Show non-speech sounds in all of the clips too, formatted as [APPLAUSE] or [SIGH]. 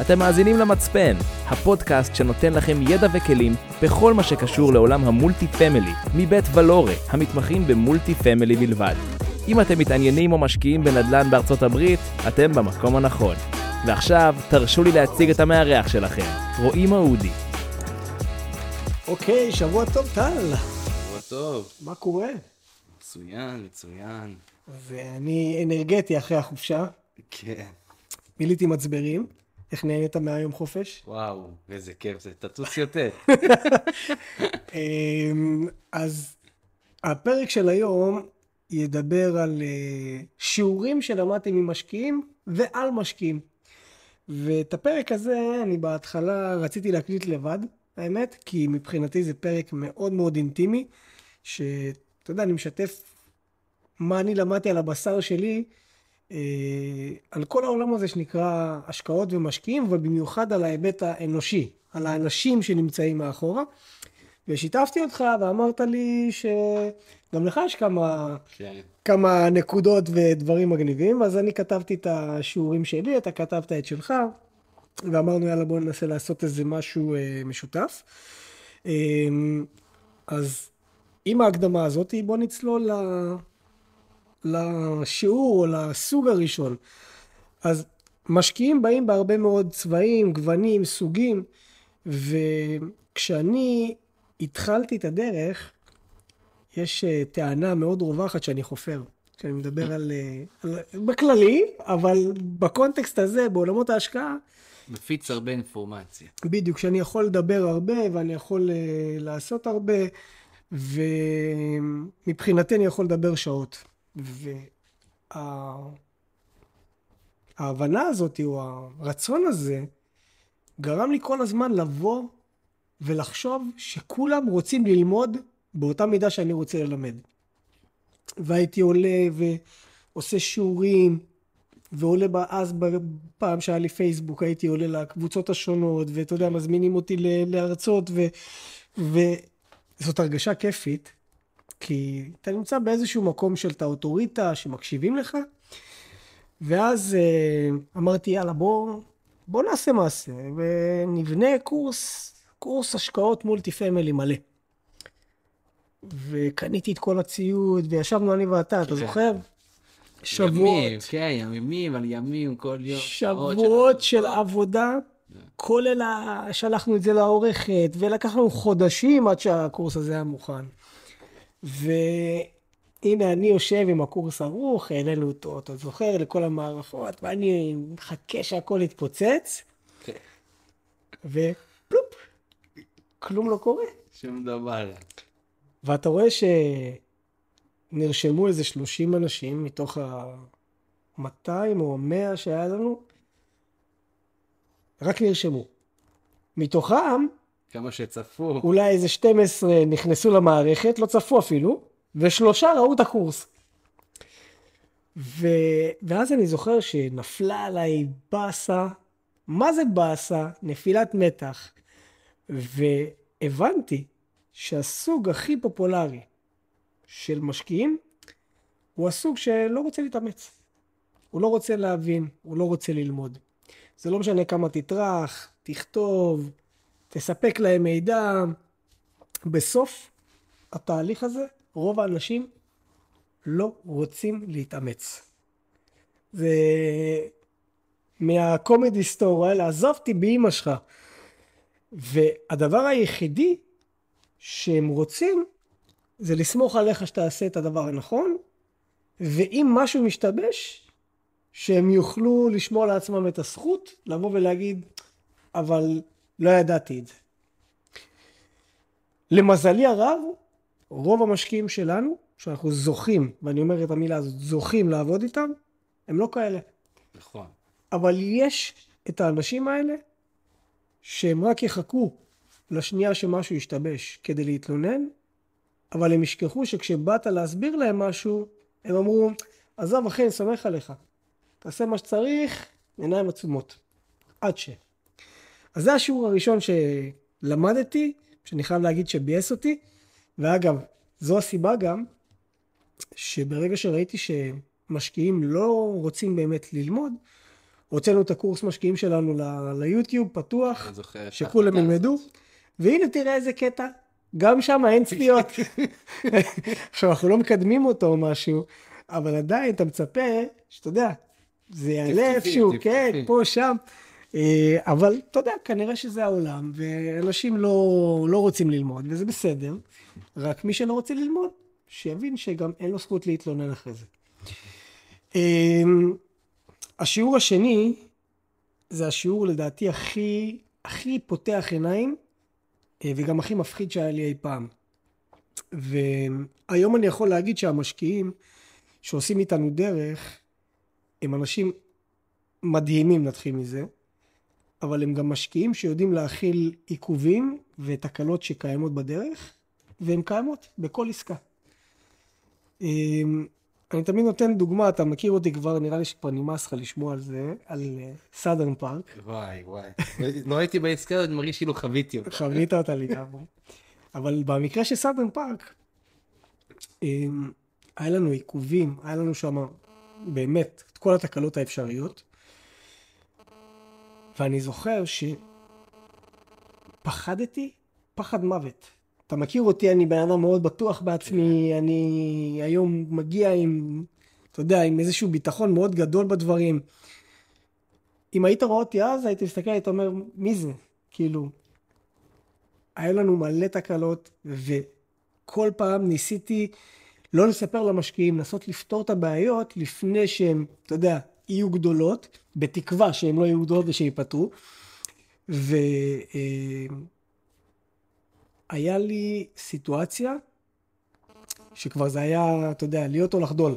אתם מאזינים למצפן, הפודקאסט שנותן לכם ידע וכלים בכל מה שקשור לעולם ה multi family, מבית ולורה, המתמחים ב multi family בלבד. אם אתם מתעניינים או משקיעים בנדל"ן בארצות הברית, אתם במקום הנכון. ועכשיו, תרשו לי להציג את המארח שלכם, רועי מעודי. אוקיי, שבוע טוב, טל. שבוע טוב. מה קורה? מצוין, מצוין. ואני אנרגטי אחרי החופשה. כן. מיליתי מצברים. איך נהנית מהיום חופש? וואו, איזה כיף זה. תטוס יותר. אמ, אז הפרק של היום ידבר על אה, שיעורים שלמדתי ממשקיעים ועל משקיעים. ואת הפרק הזה אני בהתחלה רציתי להקליט לבד, האמת, כי מבחינתי זה פרק מאוד מאוד אינטימי, שאתה יודע, אני משתף מה אני למדתי על הבשר שלי, על כל העולם הזה שנקרא השקעות ומשקיעים, אבל במיוחד על ההיבט האנושי, על האנשים שנמצאים מאחורה. ושיתפתי אותך ואמרת לי שגם לך יש כמה, כן. כמה נקודות ודברים מגניבים, אז אני כתבתי את השיעורים שלי, אתה כתבת את שלך, ואמרנו יאללה בוא ננסה לעשות איזה משהו אה, משותף. אה, אז עם ההקדמה הזאת בוא נצלול ל... לשיעור או לסוג הראשון. אז משקיעים באים בהרבה מאוד צבעים, גוונים, סוגים, וכשאני התחלתי את הדרך, יש אה, טענה מאוד רווחת שאני חופר. כשאני מדבר על, אה, על... בכללי, אבל בקונטקסט הזה, בעולמות ההשקעה, מפיץ הרבה אינפורמציה. בדיוק, שאני יכול לדבר הרבה ואני יכול uh, לעשות הרבה, ומבחינתי אני יכול לדבר שעות. וההבנה וה... הזאת, או הרצון הזה, גרם לי כל הזמן לבוא ולחשוב שכולם רוצים ללמוד באותה מידה שאני רוצה ללמד. והייתי עולה ועושה שיעורים, ועולה אז פעם שהיה לי פייסבוק, הייתי עולה לקבוצות השונות, ואתה יודע, מזמינים אותי להרצות, ו... וזאת הרגשה כיפית, כי אתה נמצא באיזשהו מקום של את האוטוריטה שמקשיבים לך, ואז אמרתי, יאללה, בוא, בוא נעשה מעשה, ונבנה קורס, קורס השקעות מולטי פמילי מלא. וקניתי את כל הציוד, וישבנו אני ואתה, אתה זוכר? שבועות. ימים, כן, ימים על ימים, כל יום. שבועות של עבודה, כולל שלחנו את זה לעורכת, ולקחנו חודשים עד שהקורס הזה היה מוכן. והנה אני יושב עם הקורס ערוך, העלינו אותו, אתה זוכר, לכל המערכות, ואני מחכה שהכל יתפוצץ, כן. ופלופ, כלום לא קורה. שום דבר. ואתה רואה שנרשמו איזה 30 אנשים מתוך ה-200 או 100 שהיה לנו, רק נרשמו. מתוכם, כמה שצפו. אולי איזה 12 נכנסו למערכת, לא צפו אפילו, ושלושה ראו את הקורס. ו... ואז אני זוכר שנפלה עליי באסה, מה זה באסה? נפילת מתח. והבנתי שהסוג הכי פופולרי של משקיעים הוא הסוג שלא רוצה להתאמץ. הוא לא רוצה להבין, הוא לא רוצה ללמוד. זה לא משנה כמה תטרח, תכתוב, תספק להם מידע. בסוף התהליך הזה, רוב האנשים לא רוצים להתאמץ. זה מהקומדי סטור האלה, עזבתי באימא שלך. והדבר היחידי שהם רוצים זה לסמוך עליך שתעשה את הדבר הנכון, ואם משהו משתבש, שהם יוכלו לשמור לעצמם את הזכות לבוא ולהגיד, אבל לא ידעתי את זה. למזלי הרב, רוב המשקיעים שלנו, שאנחנו זוכים, ואני אומר את המילה הזאת, זוכים לעבוד איתם, הם לא כאלה. נכון. אבל יש את האנשים האלה שהם רק יחכו לשנייה שמשהו ישתבש כדי להתלונן, אבל הם ישכחו שכשבאת להסביר להם משהו, הם אמרו, עזוב אחי, אני סומך עליך. תעשה מה שצריך, עיניים עצומות. עד ש... אז זה השיעור הראשון שלמדתי, שאני חייב להגיד שביאס אותי, ואגב, זו הסיבה גם, שברגע שראיתי שמשקיעים לא רוצים באמת ללמוד, הוצאנו את הקורס משקיעים שלנו ל- ליוטיוב, פתוח, שכולם ילמדו. והנה תראה איזה קטע, גם שם אין [LAUGHS] צפיות. עכשיו אנחנו לא מקדמים אותו או משהו, אבל עדיין אתה מצפה שאתה יודע, זה יעלה איפשהו. כן, פה, שם. אה, אבל אתה יודע, כנראה שזה העולם, ואנשים לא, לא רוצים ללמוד, וזה בסדר. רק מי שלא רוצה ללמוד, שיבין שגם אין לו זכות להתלונן אחרי זה. אה, השיעור השני, זה השיעור לדעתי הכי, הכי פותח עיניים, אה, וגם הכי מפחיד שהיה לי אי פעם. והיום אני יכול להגיד שהמשקיעים שעושים איתנו דרך, הם אנשים מדהימים, נתחיל מזה, אבל הם גם משקיעים שיודעים להכיל עיכובים ותקלות שקיימות בדרך, והן קיימות בכל עסקה. אמ, אני תמיד נותן דוגמה, אתה מכיר אותי כבר, נראה לי שכבר נמאס לך לשמוע על זה, על Southern Park. וואי וואי. לא הייתי בעסקה אני מרגיש כאילו חוויתי אותה. חווית אותה לגמרי. אבל במקרה של Southern Park, אמ, היה לנו עיכובים, היה לנו שם באמת את כל התקלות האפשריות. ואני זוכר שפחדתי פחד מוות. אתה מכיר אותי, אני בן אדם מאוד בטוח בעצמי, אני היום מגיע עם, אתה יודע, עם איזשהו ביטחון מאוד גדול בדברים. אם היית רואה אותי אז, היית מסתכל, היית אומר, מי זה? כאילו, היה לנו מלא תקלות, וכל פעם ניסיתי לא לספר למשקיעים, לנסות לפתור את הבעיות לפני שהן, אתה יודע, יהיו גדולות, בתקווה שהן לא יהיו גדולות ושייפתרו. והיה לי סיטואציה שכבר זה היה, אתה יודע, להיות או לחדול.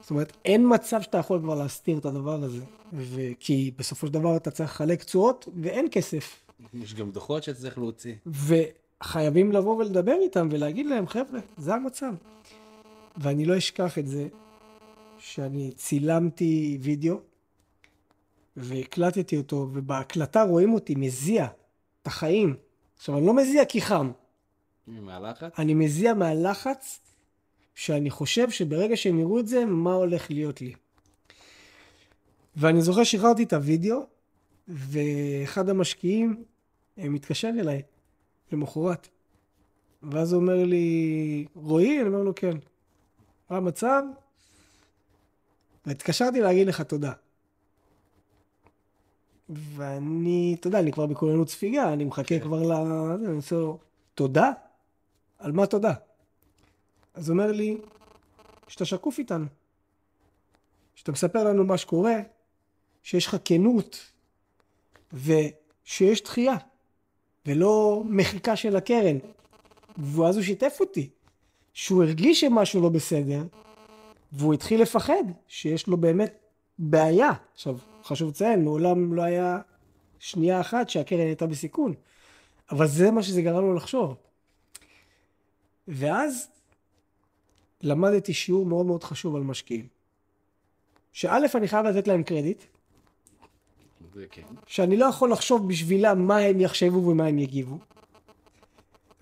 זאת אומרת, אין מצב שאתה יכול כבר להסתיר את הדבר הזה. וכי בסופו של דבר אתה צריך לחלק תשואות ואין כסף. יש גם דוחות שאתה צריך להוציא. וחייבים לבוא ולדבר איתם ולהגיד להם, חבר'ה, זה המצב. ואני לא אשכח את זה שאני צילמתי וידאו והקלטתי אותו, ובהקלטה רואים אותי מזיע את החיים. עכשיו, אני לא מזיע כי חם, מהלחץ? אני מזיע מהלחץ שאני חושב שברגע שהם יראו את זה, מה הולך להיות לי. ואני זוכר שחררתי את הוידאו, ואחד המשקיעים אה, מתקשר אליי למחרת. ואז הוא אומר לי, רועי? אני אומר לו, כן. מה המצב? והתקשרתי להגיד לך תודה. ואני, אתה יודע, אני כבר בכוננות ספיגה, אני מחכה כן. כבר ל... אני עושה לו, תודה? על מה תודה? אז הוא אומר לי, שאתה שקוף איתנו. שאתה מספר לנו מה שקורה, שיש לך כנות, ושיש דחייה, ולא מחיקה של הקרן. ואז הוא שיתף אותי, שהוא הרגיש שמשהו לא בסדר, והוא התחיל לפחד שיש לו באמת בעיה. עכשיו, חשוב לציין, מעולם לא היה שנייה אחת שהקרן הייתה בסיכון. אבל זה מה שזה גרם לו לחשוב. ואז למדתי שיעור מאוד מאוד חשוב על משקיעים. שא', אני חייב לתת להם קרדיט, כן. שאני לא יכול לחשוב בשבילם מה הם יחשבו ומה הם יגיבו.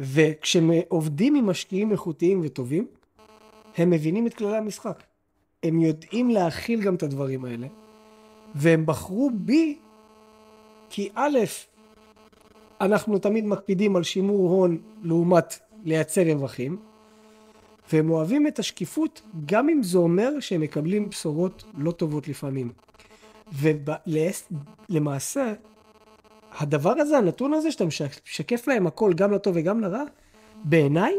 וכשהם עובדים עם משקיעים איכותיים וטובים, הם מבינים את כללי המשחק. הם יודעים להכיל גם את הדברים האלה, והם בחרו בי כי א', אנחנו תמיד מקפידים על שימור הון לעומת לייצר רווחים, והם אוהבים את השקיפות גם אם זה אומר שהם מקבלים בשורות לא טובות לפעמים. ולמעשה, הדבר הזה, הנתון הזה, שאתה משקף להם הכל, גם לטוב וגם לרע, בעיניי,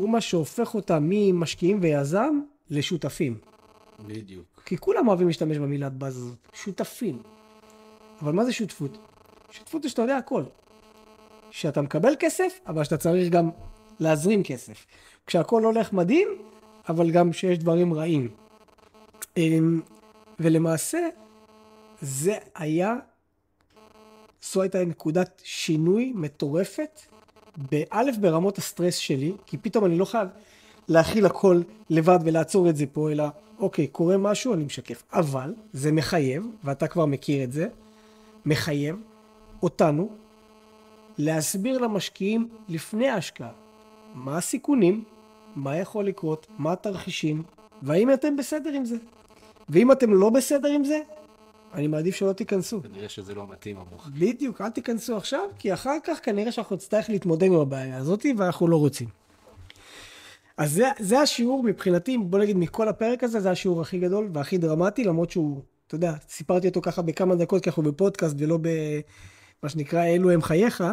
הוא מה שהופך אותם ממשקיעים ויזם לשותפים. בדיוק. כי כולם אוהבים להשתמש במילת באז הזאת, שותפים. אבל מה זה שותפות? שותפות זה שאתה יודע הכל. שאתה מקבל כסף, אבל שאתה צריך גם להזרים כסף. כשהכל הולך מדהים, אבל גם שיש דברים רעים. אמ, ולמעשה, זה היה, זו הייתה נקודת שינוי מטורפת, באלף ברמות הסטרס שלי, כי פתאום אני לא חייב להכיל הכל לבד ולעצור את זה פה, אלא אוקיי, קורה משהו, אני משקף. אבל זה מחייב, ואתה כבר מכיר את זה, מחייב אותנו להסביר למשקיעים לפני ההשקעה מה הסיכונים, מה יכול לקרות, מה התרחישים, והאם אתם בסדר עם זה. ואם אתם לא בסדר עם זה, אני מעדיף שלא תיכנסו. כנראה שזה לא מתאים עבורך. בדיוק, אל תיכנסו עכשיו, כי אחר כך כנראה שאנחנו נצטרך להתמודד עם הבעיה הזאת, ואנחנו לא רוצים. אז זה, זה השיעור מבחינתי, בוא נגיד מכל הפרק הזה, זה השיעור הכי גדול והכי דרמטי, למרות שהוא, אתה יודע, סיפרתי אותו ככה בכמה דקות, כי אנחנו בפודקאסט ולא במה שנקרא אלו הם חייך.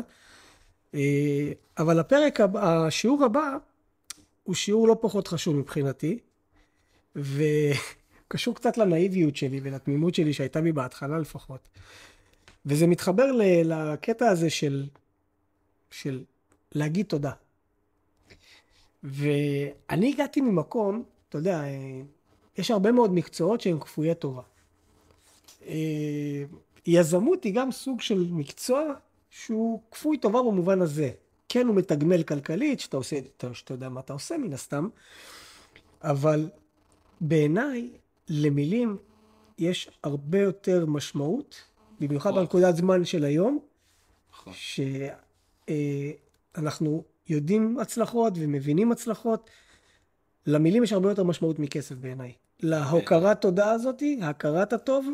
אה, אבל הפרק, הבא, השיעור הבא, הוא שיעור לא פחות חשוב מבחינתי, וקשור קצת לנאיביות שלי ולתמימות שלי שהייתה בי בהתחלה לפחות. וזה מתחבר ל- לקטע הזה של, של להגיד תודה. ואני הגעתי ממקום, אתה יודע, אה, יש הרבה מאוד מקצועות שהם כפויי טובה. אה, יזמות היא גם סוג של מקצוע שהוא כפוי טובה במובן הזה. כן, הוא מתגמל כלכלית, שאתה עושה, שאתה יודע מה אתה עושה מן הסתם, אבל בעיניי, למילים יש הרבה יותר משמעות, במיוחד נכון. בנקודת זמן של היום, נכון. שאנחנו יודעים הצלחות ומבינים הצלחות. למילים יש הרבה יותר משמעות מכסף בעיניי. להוקרת תודה הזאתי, הכרת הטוב,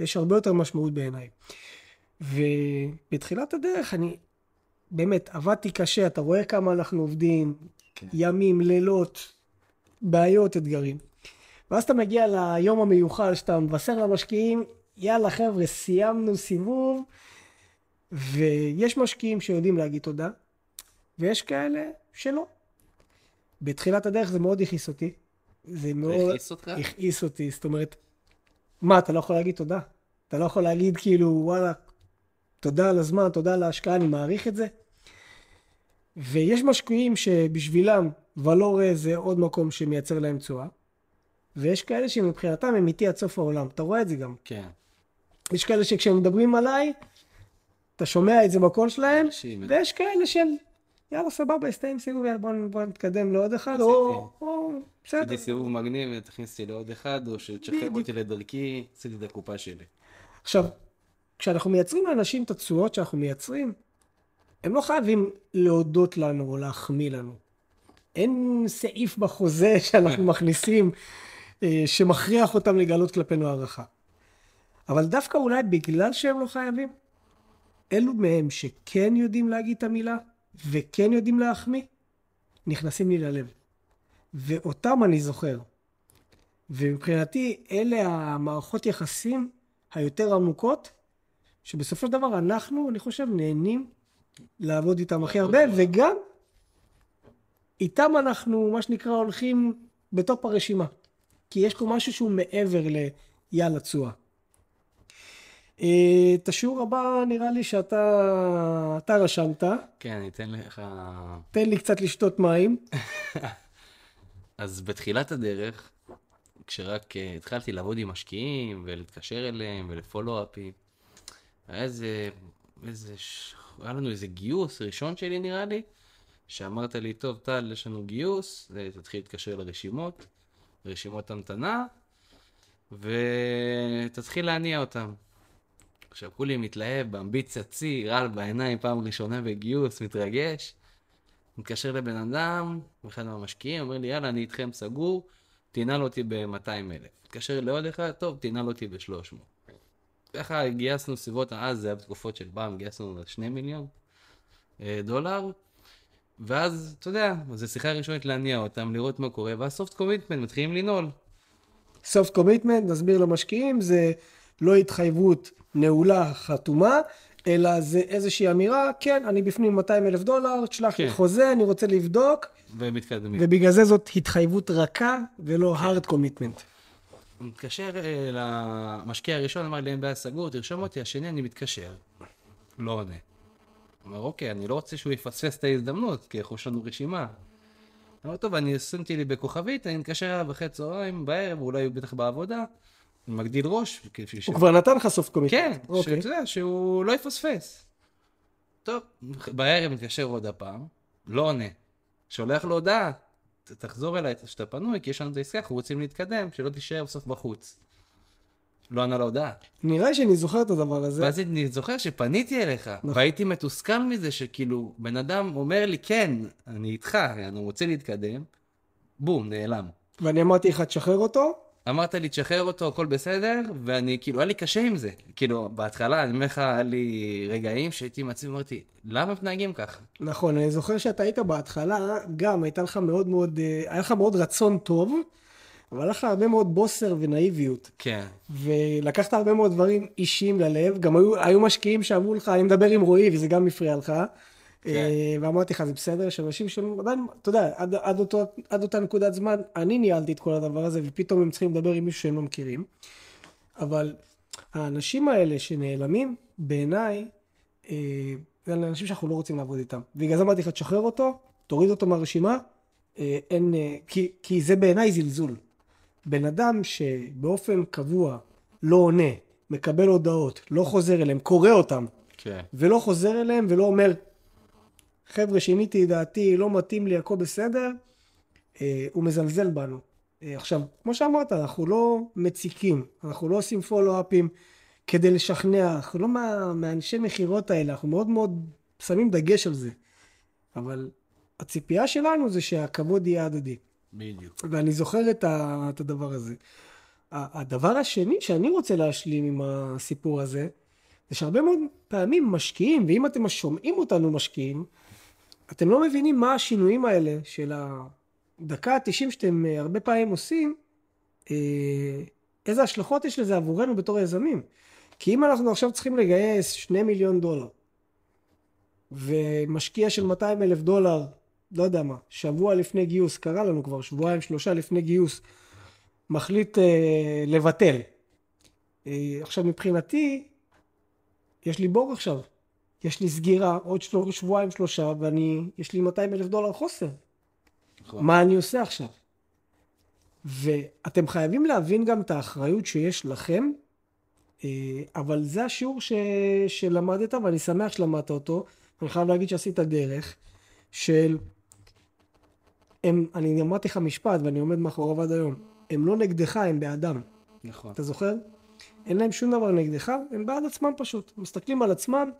יש הרבה יותר משמעות בעיניי. ובתחילת הדרך אני באמת עבדתי קשה, אתה רואה כמה אנחנו עובדים, כן. ימים, לילות, בעיות, אתגרים. ואז אתה מגיע ליום המיוחל שאתה מבשר למשקיעים, יאללה חבר'ה, סיימנו סיבוב, ויש משקיעים שיודעים להגיד תודה, ויש כאלה שלא. בתחילת הדרך זה מאוד הכעיס אותי. זה מאוד... הכעיס אותך? הכעיס אותי, זאת אומרת, מה, אתה לא יכול להגיד תודה? אתה לא יכול להגיד כאילו, וואלה, תודה על הזמן, תודה על ההשקעה, אני מעריך את זה. ויש משקיעים שבשבילם ולורה זה עוד מקום שמייצר להם תשואה, ויש כאלה שמבחינתם הם איתי עד סוף העולם. אתה רואה את זה גם. כן. יש כאלה שכשהם מדברים עליי, אתה שומע את זה בקול שלהם, ויש כאלה של, יאללה, סבבה, הסתיים סיבוב, יאללה, בוא, בוא נתקדם לעוד אחד, או, או, בסדר. עשיתי סיבוב מגניב ותכניס אותי לעוד אחד, או שתשחרר. אותי לדרכי, עשיתי את הקופה שלי. עכשיו, כשאנחנו מייצרים לאנשים את התשואות שאנחנו מייצרים, הם לא חייבים להודות לנו או להחמיא לנו. אין סעיף בחוזה שאנחנו מכניסים שמכריח אותם לגלות כלפינו הערכה. אבל דווקא אולי בגלל שהם לא חייבים, אלו מהם שכן יודעים להגיד את המילה וכן יודעים להחמיא, נכנסים לי ללב. ואותם אני זוכר. ומבחינתי אלה המערכות יחסים היותר עמוקות, שבסופו של דבר אנחנו, אני חושב, נהנים לעבוד איתם הכי הרבה, וגם איתם אנחנו, מה שנקרא, הולכים בטופ הרשימה. כי יש פה משהו שהוא מעבר ליאללה תשואה. אה, את השיעור הבא נראה לי שאתה אתה רשמת, כן, אני אתן לך... תן לי קצת לשתות מים. [LAUGHS] אז בתחילת הדרך, כשרק uh, התחלתי לעבוד עם משקיעים ולהתקשר אליהם ולפולו-אפים, היה איזה, איזה, ש... היה לנו איזה גיוס ראשון שלי נראה לי, שאמרת לי, טוב טל, יש לנו גיוס, אה, תתחיל להתקשר לרשימות, רשימות המתנה, ותתחיל להניע אותם. עכשיו כולי מתלהב, באמביציית שיא, רעל בעיניים, פעם ראשונה בגיוס, מתרגש. מתקשר לבן אדם, אחד מהמשקיעים, אומר לי, יאללה, אני איתכם סגור, תנעל אותי ב-200 אלף. מתקשר לעוד אחד, טוב, תנעל אותי ב-300. ככה גייסנו סביבות, אז זה היה בתקופות של פעם, גייסנו 2 מיליון אה, דולר. ואז, אתה יודע, זו שיחה ראשונית להניע אותם, לראות מה קורה, ואז soft commitment מתחילים לנעול. soft commitment, נסביר למשקיעים, זה לא התחייבות נעולה חתומה, אלא זה איזושהי אמירה, כן, אני בפנים 200 אלף דולר, תשלח לי כן. חוזה, אני רוצה לבדוק, ומתקדמים. ובגלל זה זאת התחייבות רכה ולא hard commitment. מתקשר אה, למשקיע הראשון, אמר לי, אין בעיה סגור, תרשום אותי, השני אני מתקשר. לא עונה. אמר, אוקיי, אני לא רוצה שהוא יפספס את ההזדמנות, כי יש לנו רשימה. אמר, טוב, אני שמתי לי בכוכבית, אני מתקשר אליו אחרי צהריים, בערב, אולי הוא בטח בעבודה. אני מגדיל ראש, בשביל ש... הוא כבר נתן לך סופט קומיטמנט. כן, אוקיי. שאתה יודע, שהוא לא יפספס. טוב, בערב מתקשר עוד הפעם, לא עונה. שולח לו הודעה, "ת- תחזור אליי כשאתה פנוי, כי יש לנו את העסקה, אנחנו רוצים להתקדם, שלא תישאר בסוף בחוץ. לא ענה להודעה. נראה שאני זוכר את הדבר הזה. ואז אני זוכר שפניתי אליך, והייתי מתוסכל מזה שכאילו, בן אדם אומר לי, כן, אני איתך, אני רוצה להתקדם, בום, נעלם. ואני אמרתי לך, תשחרר אותו, אמרת לי, תשחרר אותו, הכל בסדר, ואני, כאילו, היה לי קשה עם זה. כאילו, בהתחלה, אני אומר לך, היה לי רגעים שהייתי עצמי, אמרתי, למה מתנהגים ככה? נכון, אני זוכר שאתה היית בהתחלה, גם הייתה לך מאוד מאוד, אה, היה לך מאוד רצון טוב, אבל היה לך הרבה מאוד בוסר ונאיביות. כן. ולקחת הרבה מאוד דברים אישיים ללב, גם היו, היו משקיעים שאמרו לך, אני מדבר עם רועי, וזה גם הפריע לך. כן. אה, ואמרתי לך, זה בסדר, יש אנשים שהם עדיין, אתה יודע, עד, עד, אותו, עד אותה נקודת זמן, אני ניהלתי את כל הדבר הזה, ופתאום הם צריכים לדבר עם מישהו שהם לא מכירים. אבל האנשים האלה שנעלמים, בעיניי, אה, זה אנשים שאנחנו לא רוצים לעבוד איתם. בגלל זה אמרתי לך, תשחרר אותו, תוריד אותו מהרשימה, אה, אין, אה, כי, כי זה בעיניי זלזול. בן אדם שבאופן קבוע לא עונה, מקבל הודעות, לא חוזר אליהם, קורא אותם, כן. ולא חוזר אליהם ולא אומר, חבר'ה, שיניתי את דעתי, לא מתאים לי, הכל בסדר, אה, הוא מזלזל בנו. אה, עכשיו, כמו שאמרת, אנחנו לא מציקים, אנחנו לא עושים פולו-אפים כדי לשכנע, אנחנו לא מה, מהאנשי מכירות האלה, אנחנו מאוד מאוד שמים דגש על זה. אבל הציפייה שלנו זה שהכבוד יהיה הדדי. בדיוק. ואני זוכר את, ה, את הדבר הזה. הדבר השני שאני רוצה להשלים עם הסיפור הזה, זה שהרבה מאוד פעמים משקיעים, ואם אתם שומעים אותנו משקיעים, אתם לא מבינים מה השינויים האלה של הדקה ה-90 שאתם אה, הרבה פעמים עושים, אה, איזה השלכות יש לזה עבורנו בתור יזמים. כי אם אנחנו עכשיו צריכים לגייס 2 מיליון דולר, ומשקיע של 200 אלף דולר, לא יודע מה, שבוע לפני גיוס, קרה לנו כבר שבועיים שלושה לפני גיוס, מחליט אה, לבטל. אה, עכשיו מבחינתי, יש לי בור עכשיו. יש לי סגירה עוד של... שבועיים שלושה, ואני, יש לי 200 אלף דולר חוסר. נכון. מה אני עושה עכשיו? ואתם חייבים להבין גם את האחריות שיש לכם, אה, אבל זה השיעור ש... שלמדת, ואני שמח שלמדת אותו. אני חייב להגיד שעשית דרך של... הם, אני אמרתי לך משפט, ואני עומד מאחוריו עד היום. הם לא נגדך, הם בעדם. נכון. אתה זוכר? אין להם שום דבר נגדך, הם בעד עצמם פשוט. מסתכלים על עצמם,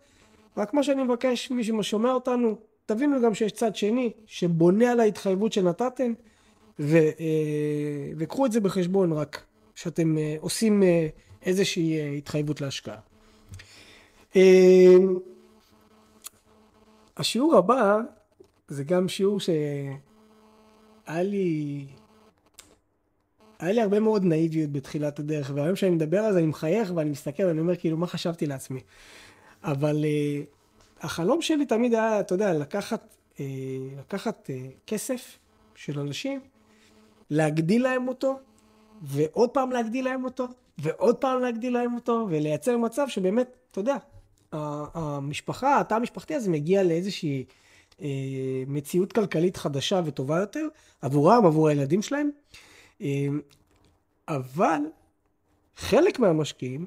רק מה שאני מבקש, מי ששומע אותנו, תבינו גם שיש צד שני שבונה על ההתחייבות שנתתם, ו, אה, וקחו את זה בחשבון רק, שאתם אה, עושים אה, איזושהי התחייבות להשקעה. השיעור הבא זה גם שיעור שהיה לי היה לי הרבה מאוד נאיביות בתחילת הדרך, והיום כשאני מדבר על זה אני מחייך ואני מסתכל ואני אומר כאילו מה חשבתי לעצמי. אבל uh, החלום שלי תמיד היה, אתה יודע, לקחת, uh, לקחת uh, כסף של אנשים, להגדיל להם אותו, ועוד פעם להגדיל להם אותו, ועוד פעם להגדיל להם אותו, ולייצר מצב שבאמת, אתה יודע, המשפחה, התא המשפחתי הזה מגיע לאיזושהי מציאות כלכלית חדשה וטובה יותר, עבורם, עבור הילדים שלהם. אמ, אבל חלק מהמשקיעים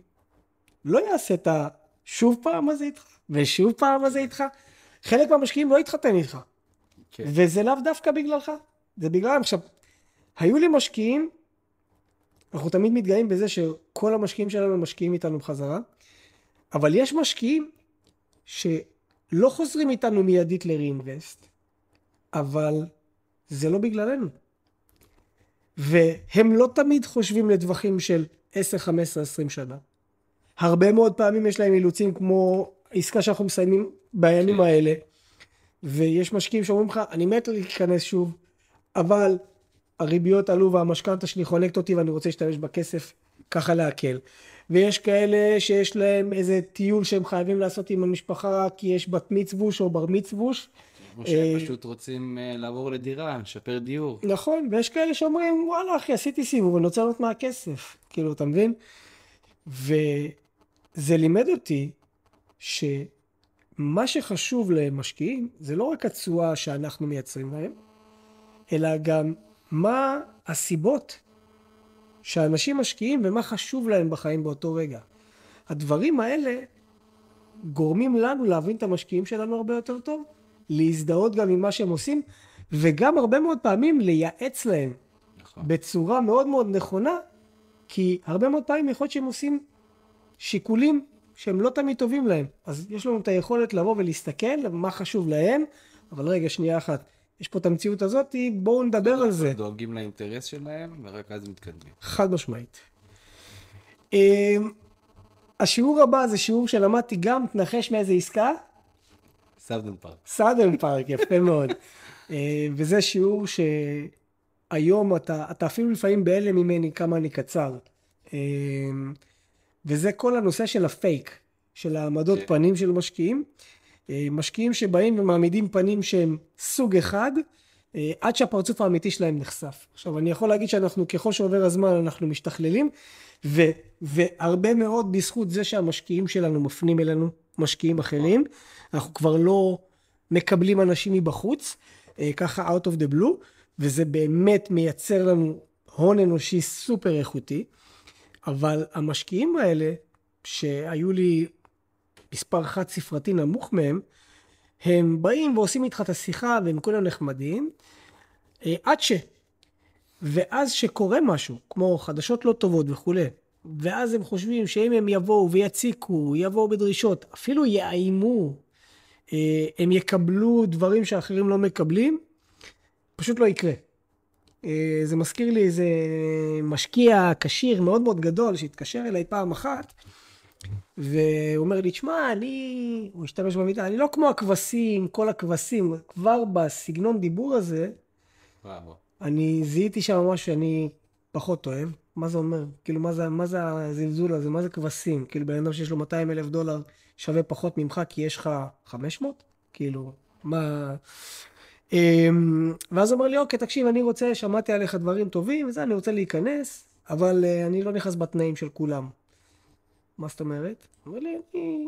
לא יעשה את השוב פעם הזה איתך, ושוב פעם הזה איתך. חלק מהמשקיעים לא יתחתן איתך. כן. וזה לאו דווקא בגללך, זה בגללם. עכשיו, היו לי משקיעים, אנחנו תמיד מתגאים בזה שכל המשקיעים שלנו משקיעים איתנו בחזרה, אבל יש משקיעים שלא חוזרים איתנו מיידית ל-reinvest, אבל זה לא בגללנו. והם לא תמיד חושבים לטווחים של 10, 15, 20 שנה. הרבה מאוד פעמים יש להם אילוצים כמו עסקה שאנחנו מסיימים בימים כן. האלה, ויש משקיעים שאומרים לך, אני מת להיכנס שוב, אבל הריביות עלו והמשכנתה שלי חונקת אותי ואני רוצה להשתמש בכסף, ככה להקל. ויש כאלה שיש להם איזה טיול שהם חייבים לעשות עם המשפחה כי יש בת מצווש או בר מצווש. או אה, שהם פשוט רוצים אה, לעבור לדירה, לשפר דיור. נכון, ויש כאלה שאומרים, וואלה אחי, עשיתי סיבוב, אני רוצה לעלות מהכסף. כאילו, אתה מבין? וזה לימד אותי שמה שחשוב למשקיעים זה לא רק התשואה שאנחנו מייצרים להם, אלא גם מה הסיבות שאנשים משקיעים ומה חשוב להם בחיים באותו רגע. הדברים האלה גורמים לנו להבין את המשקיעים שלנו הרבה יותר טוב, להזדהות גם עם מה שהם עושים, וגם הרבה מאוד פעמים לייעץ להם נכון. בצורה מאוד מאוד נכונה, כי הרבה מאוד פעמים יכול להיות שהם עושים שיקולים שהם לא תמיד טובים להם. אז יש לנו את היכולת לבוא ולהסתכל מה חשוב להם, אבל רגע, שנייה אחת, יש פה את המציאות הזאת, בואו נדבר על זה. דואגים לאינטרס שלהם, ורק אז מתקדמים. חד משמעית. אמ, השיעור הבא זה שיעור שלמדתי גם, תנחש מאיזה עסקה? Southern Park. Southern Park, יפה מאוד. אה, וזה שיעור שהיום אתה, אתה אפילו לפעמים בהלם ממני כמה אני קצר. אה, וזה כל הנושא של הפייק, של העמדות כן. פנים של משקיעים. אה, משקיעים שבאים ומעמידים פנים שהם סוג אחד, עד שהפרצוף האמיתי שלהם נחשף. עכשיו, אני יכול להגיד שאנחנו, ככל שעובר הזמן, אנחנו משתכללים, ו, והרבה מאוד בזכות זה שהמשקיעים שלנו מפנים אלינו משקיעים אחרים. אנחנו כבר לא מקבלים אנשים מבחוץ, אה, ככה out of the blue, וזה באמת מייצר לנו הון אנושי סופר איכותי, אבל המשקיעים האלה, שהיו לי מספר חד ספרתי נמוך מהם, הם באים ועושים איתך את השיחה והם כולם נחמדים, אה, עד ש... ואז שקורה משהו, כמו חדשות לא טובות וכולי, ואז הם חושבים שאם הם יבואו ויציקו, יבואו בדרישות, אפילו יאיימו, אה, הם יקבלו דברים שאחרים לא מקבלים, פשוט לא יקרה. אה, זה מזכיר לי איזה משקיע כשיר מאוד מאוד גדול שהתקשר אליי פעם אחת, והוא אומר לי, תשמע, אני, הוא השתמש במידה, אני לא כמו הכבשים, כל הכבשים, כבר בסגנון דיבור הזה, וואו. אני זיהיתי שם משהו שאני פחות אוהב. מה זה אומר? כאילו, מה זה, מה זה הזלזול הזה? מה זה כבשים? כאילו, בן אדם שיש לו 200 אלף דולר שווה פחות ממך כי יש לך 500? כאילו, מה... אמ, ואז אומר לי, אוקיי, תקשיב, אני רוצה, שמעתי עליך דברים טובים וזה, אני רוצה להיכנס, אבל uh, אני לא נכנס בתנאים של כולם. מה זאת אומרת? הוא אומר לי, אני...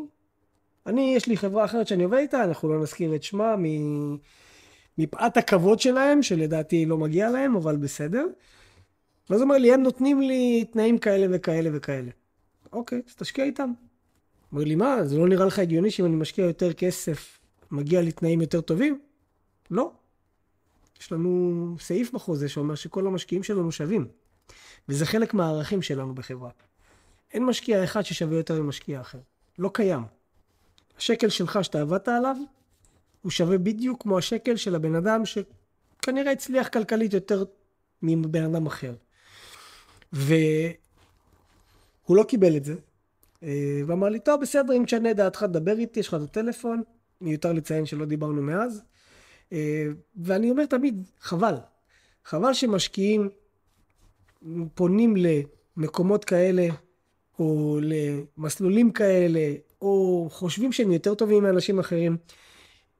אני, יש לי חברה אחרת שאני עובד איתה, אנחנו לא נזכיר את שמה, מ... מפאת הכבוד שלהם, שלדעתי לא מגיע להם, אבל בסדר. ואז הוא אומר לי, הם נותנים לי תנאים כאלה וכאלה וכאלה. אוקיי, אז תשקיע איתם. אומר לי, מה, זה לא נראה לך הגיוני שאם אני משקיע יותר כסף, מגיע לי תנאים יותר טובים? לא. יש לנו סעיף בחוזה שאומר שכל המשקיעים שלנו שווים. וזה חלק מהערכים שלנו בחברה. אין משקיע אחד ששווה יותר ממשקיע אחר. לא קיים. השקל שלך שאתה עבדת עליו, הוא שווה בדיוק כמו השקל של הבן אדם שכנראה הצליח כלכלית יותר מבן אדם אחר. והוא לא קיבל את זה, אה, ואמר לי, טוב, בסדר, אם תשנה דעתך, דבר איתי, יש לך את הטלפון, מיותר לציין שלא דיברנו מאז. אה, ואני אומר תמיד, חבל. חבל שמשקיעים פונים למקומות כאלה, או למסלולים כאלה, או חושבים שהם יותר טובים מאנשים אחרים,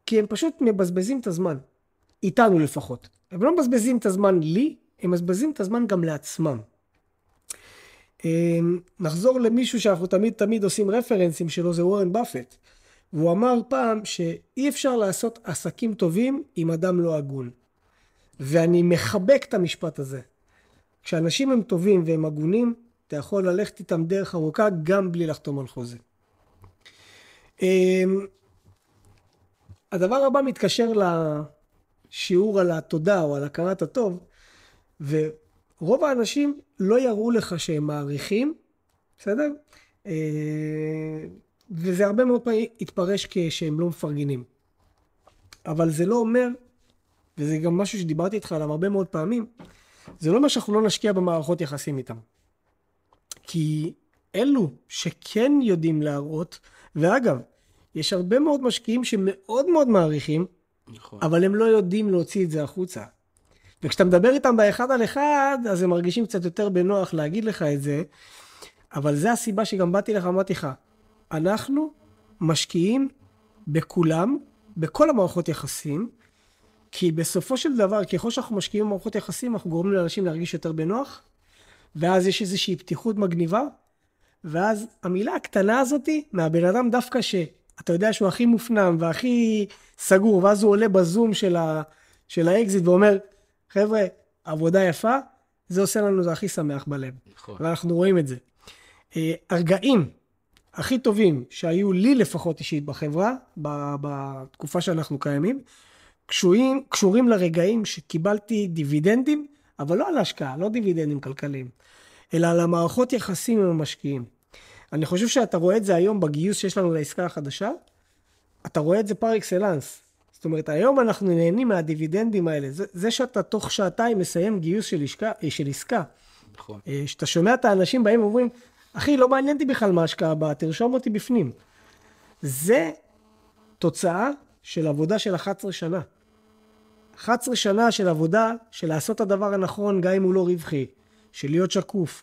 כי הם פשוט מבזבזים את הזמן. איתנו לפחות. הם לא מבזבזים את הזמן לי, הם מבזבזים את הזמן גם לעצמם. אמ, נחזור למישהו שאנחנו תמיד תמיד עושים רפרנסים שלו, זה וורן באפט. והוא אמר פעם שאי אפשר לעשות עסקים טובים עם אדם לא הגון. ואני מחבק את המשפט הזה. כשאנשים הם טובים והם הגונים, אתה יכול ללכת איתם דרך ארוכה גם בלי לחתום על חוזה. אמ, הדבר הבא מתקשר לשיעור על התודה או על הכרת הטוב, ורוב האנשים לא יראו לך שהם מעריכים, בסדר? אה, וזה הרבה מאוד פעמים יתפרש כשהם לא מפרגנים. אבל זה לא אומר, וזה גם משהו שדיברתי איתך עליו הרבה מאוד פעמים, זה לא אומר שאנחנו לא נשקיע במערכות יחסים איתם. כי אלו שכן יודעים להראות, ואגב, יש הרבה מאוד משקיעים שמאוד מאוד מעריכים, נכון. אבל הם לא יודעים להוציא את זה החוצה. וכשאתה מדבר איתם באחד על אחד, אז הם מרגישים קצת יותר בנוח להגיד לך את זה, אבל זה הסיבה שגם באתי לך, אמרתי לך, אנחנו משקיעים בכולם, בכל המערכות יחסים, כי בסופו של דבר, ככל שאנחנו משקיעים במערכות יחסים, אנחנו גורמים לאנשים להרגיש יותר בנוח, ואז יש איזושהי פתיחות מגניבה, ואז המילה הקטנה הזאתי, מהבן אדם דווקא שאתה יודע שהוא הכי מופנם והכי סגור, ואז הוא עולה בזום של, ה, של האקזיט ואומר, חבר'ה, עבודה יפה, זה עושה לנו זה הכי שמח בלב. נכון. ואנחנו רואים את זה. אה, הרגעים הכי טובים שהיו לי לפחות אישית בחברה, בתקופה שאנחנו קיימים, קשורים, קשורים לרגעים שקיבלתי דיבידנדים, אבל לא על השקעה, לא דיבידנדים כלכליים, אלא על המערכות יחסים עם המשקיעים. אני חושב שאתה רואה את זה היום בגיוס שיש לנו לעסקה החדשה, אתה רואה את זה פר אקסלנס. זאת אומרת, היום אנחנו נהנים מהדיבידנדים האלה. זה, זה שאתה תוך שעתיים מסיים גיוס של, עסקה, של עסקה. נכון. אה, שאתה שומע את האנשים באים ואומרים, אחי, לא מעניין אותי בכלל מה ההשקעה הבאה, תרשום אותי בפנים. זה תוצאה של עבודה של 11 שנה. 11 שנה של עבודה של לעשות את הדבר הנכון, גם אם הוא לא רווחי, של להיות שקוף,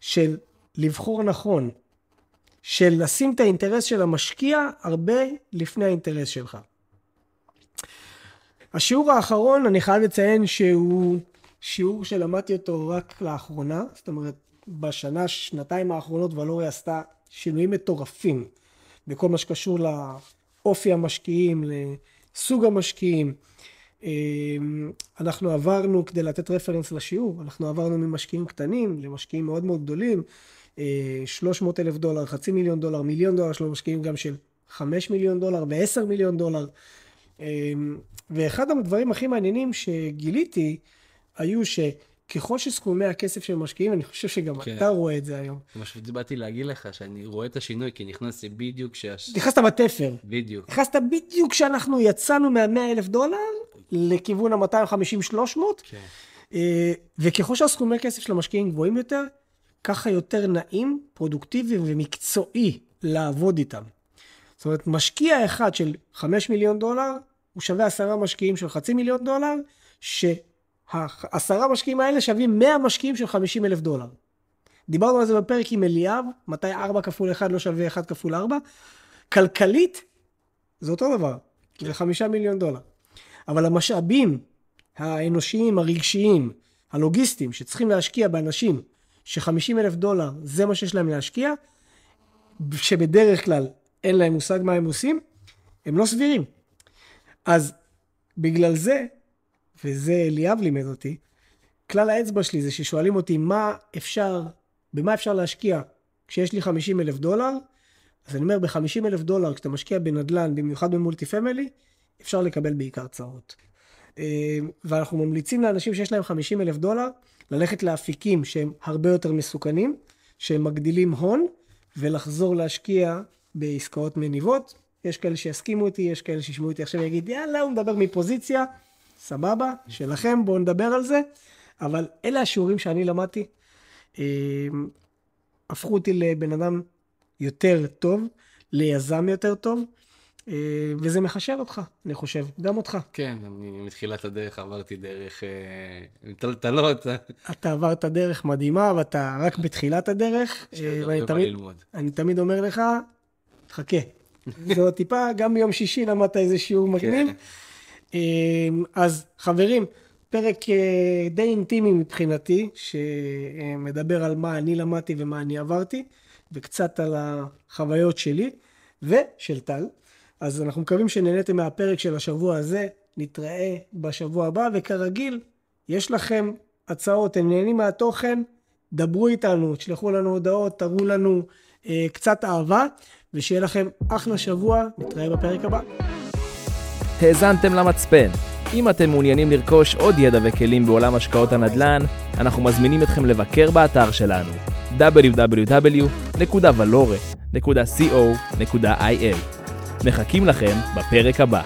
של לבחור נכון, של לשים את האינטרס של המשקיע הרבה לפני האינטרס שלך. השיעור האחרון, אני חייב לציין שהוא שיעור שלמדתי אותו רק לאחרונה, זאת אומרת, בשנה, שנתיים האחרונות ולורי עשתה שינויים מטורפים בכל מה שקשור לאופי המשקיעים, לסוג המשקיעים. אמ, אנחנו עברנו, כדי לתת רפרנס לשיעור, אנחנו עברנו ממשקיעים קטנים למשקיעים מאוד מאוד גדולים, 300 אה, אלף דולר, חצי מיליון דולר, מיליון דולר, יש לנו משקיעים גם של 5 מיליון דולר ו-10 מיליון דולר. אמ, ואחד הדברים הכי מעניינים שגיליתי, היו שככל שסכומי הכסף שהם משקיעים, אני חושב שגם כן. אתה רואה את זה היום. מה שבאתי להגיד לך, שאני רואה את השינוי, כי נכנסתי בדיוק ש... נכנסת בתפר. בדיוק. נכנסת בדיוק כשאנחנו יצאנו מה-100 אלף דולר לכיוון ה-250-300, כן. אה, וככל שהסכומי כסף של המשקיעים גבוהים יותר, ככה יותר נעים, פרודוקטיבי ומקצועי לעבוד איתם. זאת אומרת, משקיע אחד של 5 מיליון דולר, הוא שווה עשרה משקיעים של חצי מיליון דולר, ש... העשרה משקיעים האלה שווים 100 משקיעים של 50 אלף דולר. דיברנו על זה בפרק עם אליאב, מתי 4 כפול 1 לא שווה 1 כפול 4. כלכלית, זה אותו דבר, זה 5 מיליון דולר. אבל המשאבים האנושיים, הרגשיים, הלוגיסטיים, שצריכים להשקיע באנשים ש-50 אלף דולר זה מה שיש להם להשקיע, שבדרך כלל אין להם מושג מה הם עושים, הם לא סבירים. אז בגלל זה וזה אליאב לימד אותי, כלל האצבע שלי זה ששואלים אותי מה אפשר, במה אפשר להשקיע כשיש לי 50 אלף דולר, אז אני אומר ב-50 אלף דולר כשאתה משקיע בנדל"ן, במיוחד ב multi family, אפשר לקבל בעיקר צרות. אה, ואנחנו ממליצים לאנשים שיש להם 50 אלף דולר ללכת לאפיקים שהם הרבה יותר מסוכנים, שהם מגדילים הון, ולחזור להשקיע בעסקאות מניבות. יש כאלה שיסכימו איתי, יש כאלה שישמעו אותי עכשיו ויגיד, יאללה, הוא מדבר מפוזיציה. סבבה, שלכם, בואו נדבר על זה. אבל אלה השיעורים שאני למדתי, אה, הפכו אותי לבן אדם יותר טוב, ליזם יותר טוב, וזה מחשב אותך, אני חושב, גם אותך. כן, אני מתחילת הדרך עברתי דרך אה, טלטלות. אתה עברת דרך מדהימה, ואתה רק בתחילת הדרך. ואני תמיד, אני תמיד אומר לך, חכה. [LAUGHS] עוד טיפה, גם ביום שישי למדת איזה שיעור מגניב. כן. אמ, אז חברים, פרק אה, די אינטימי מבחינתי, שמדבר על מה אני למדתי ומה אני עברתי, וקצת על החוויות שלי ושל טל. אז אנחנו מקווים שנהניתם מהפרק של השבוע הזה, נתראה בשבוע הבא, וכרגיל, יש לכם הצעות, אתם נהנים מהתוכן, דברו איתנו, תשלחו לנו הודעות, תראו לנו אה, קצת אהבה, ושיהיה לכם אחלה שבוע, נתראה בפרק הבא. האזנתם למצפן. אם אתם מעוניינים לרכוש עוד ידע וכלים בעולם השקעות הנדל"ן, אנחנו מזמינים אתכם לבקר באתר שלנו www.valore.co.il. מחכים לכם בפרק הבא.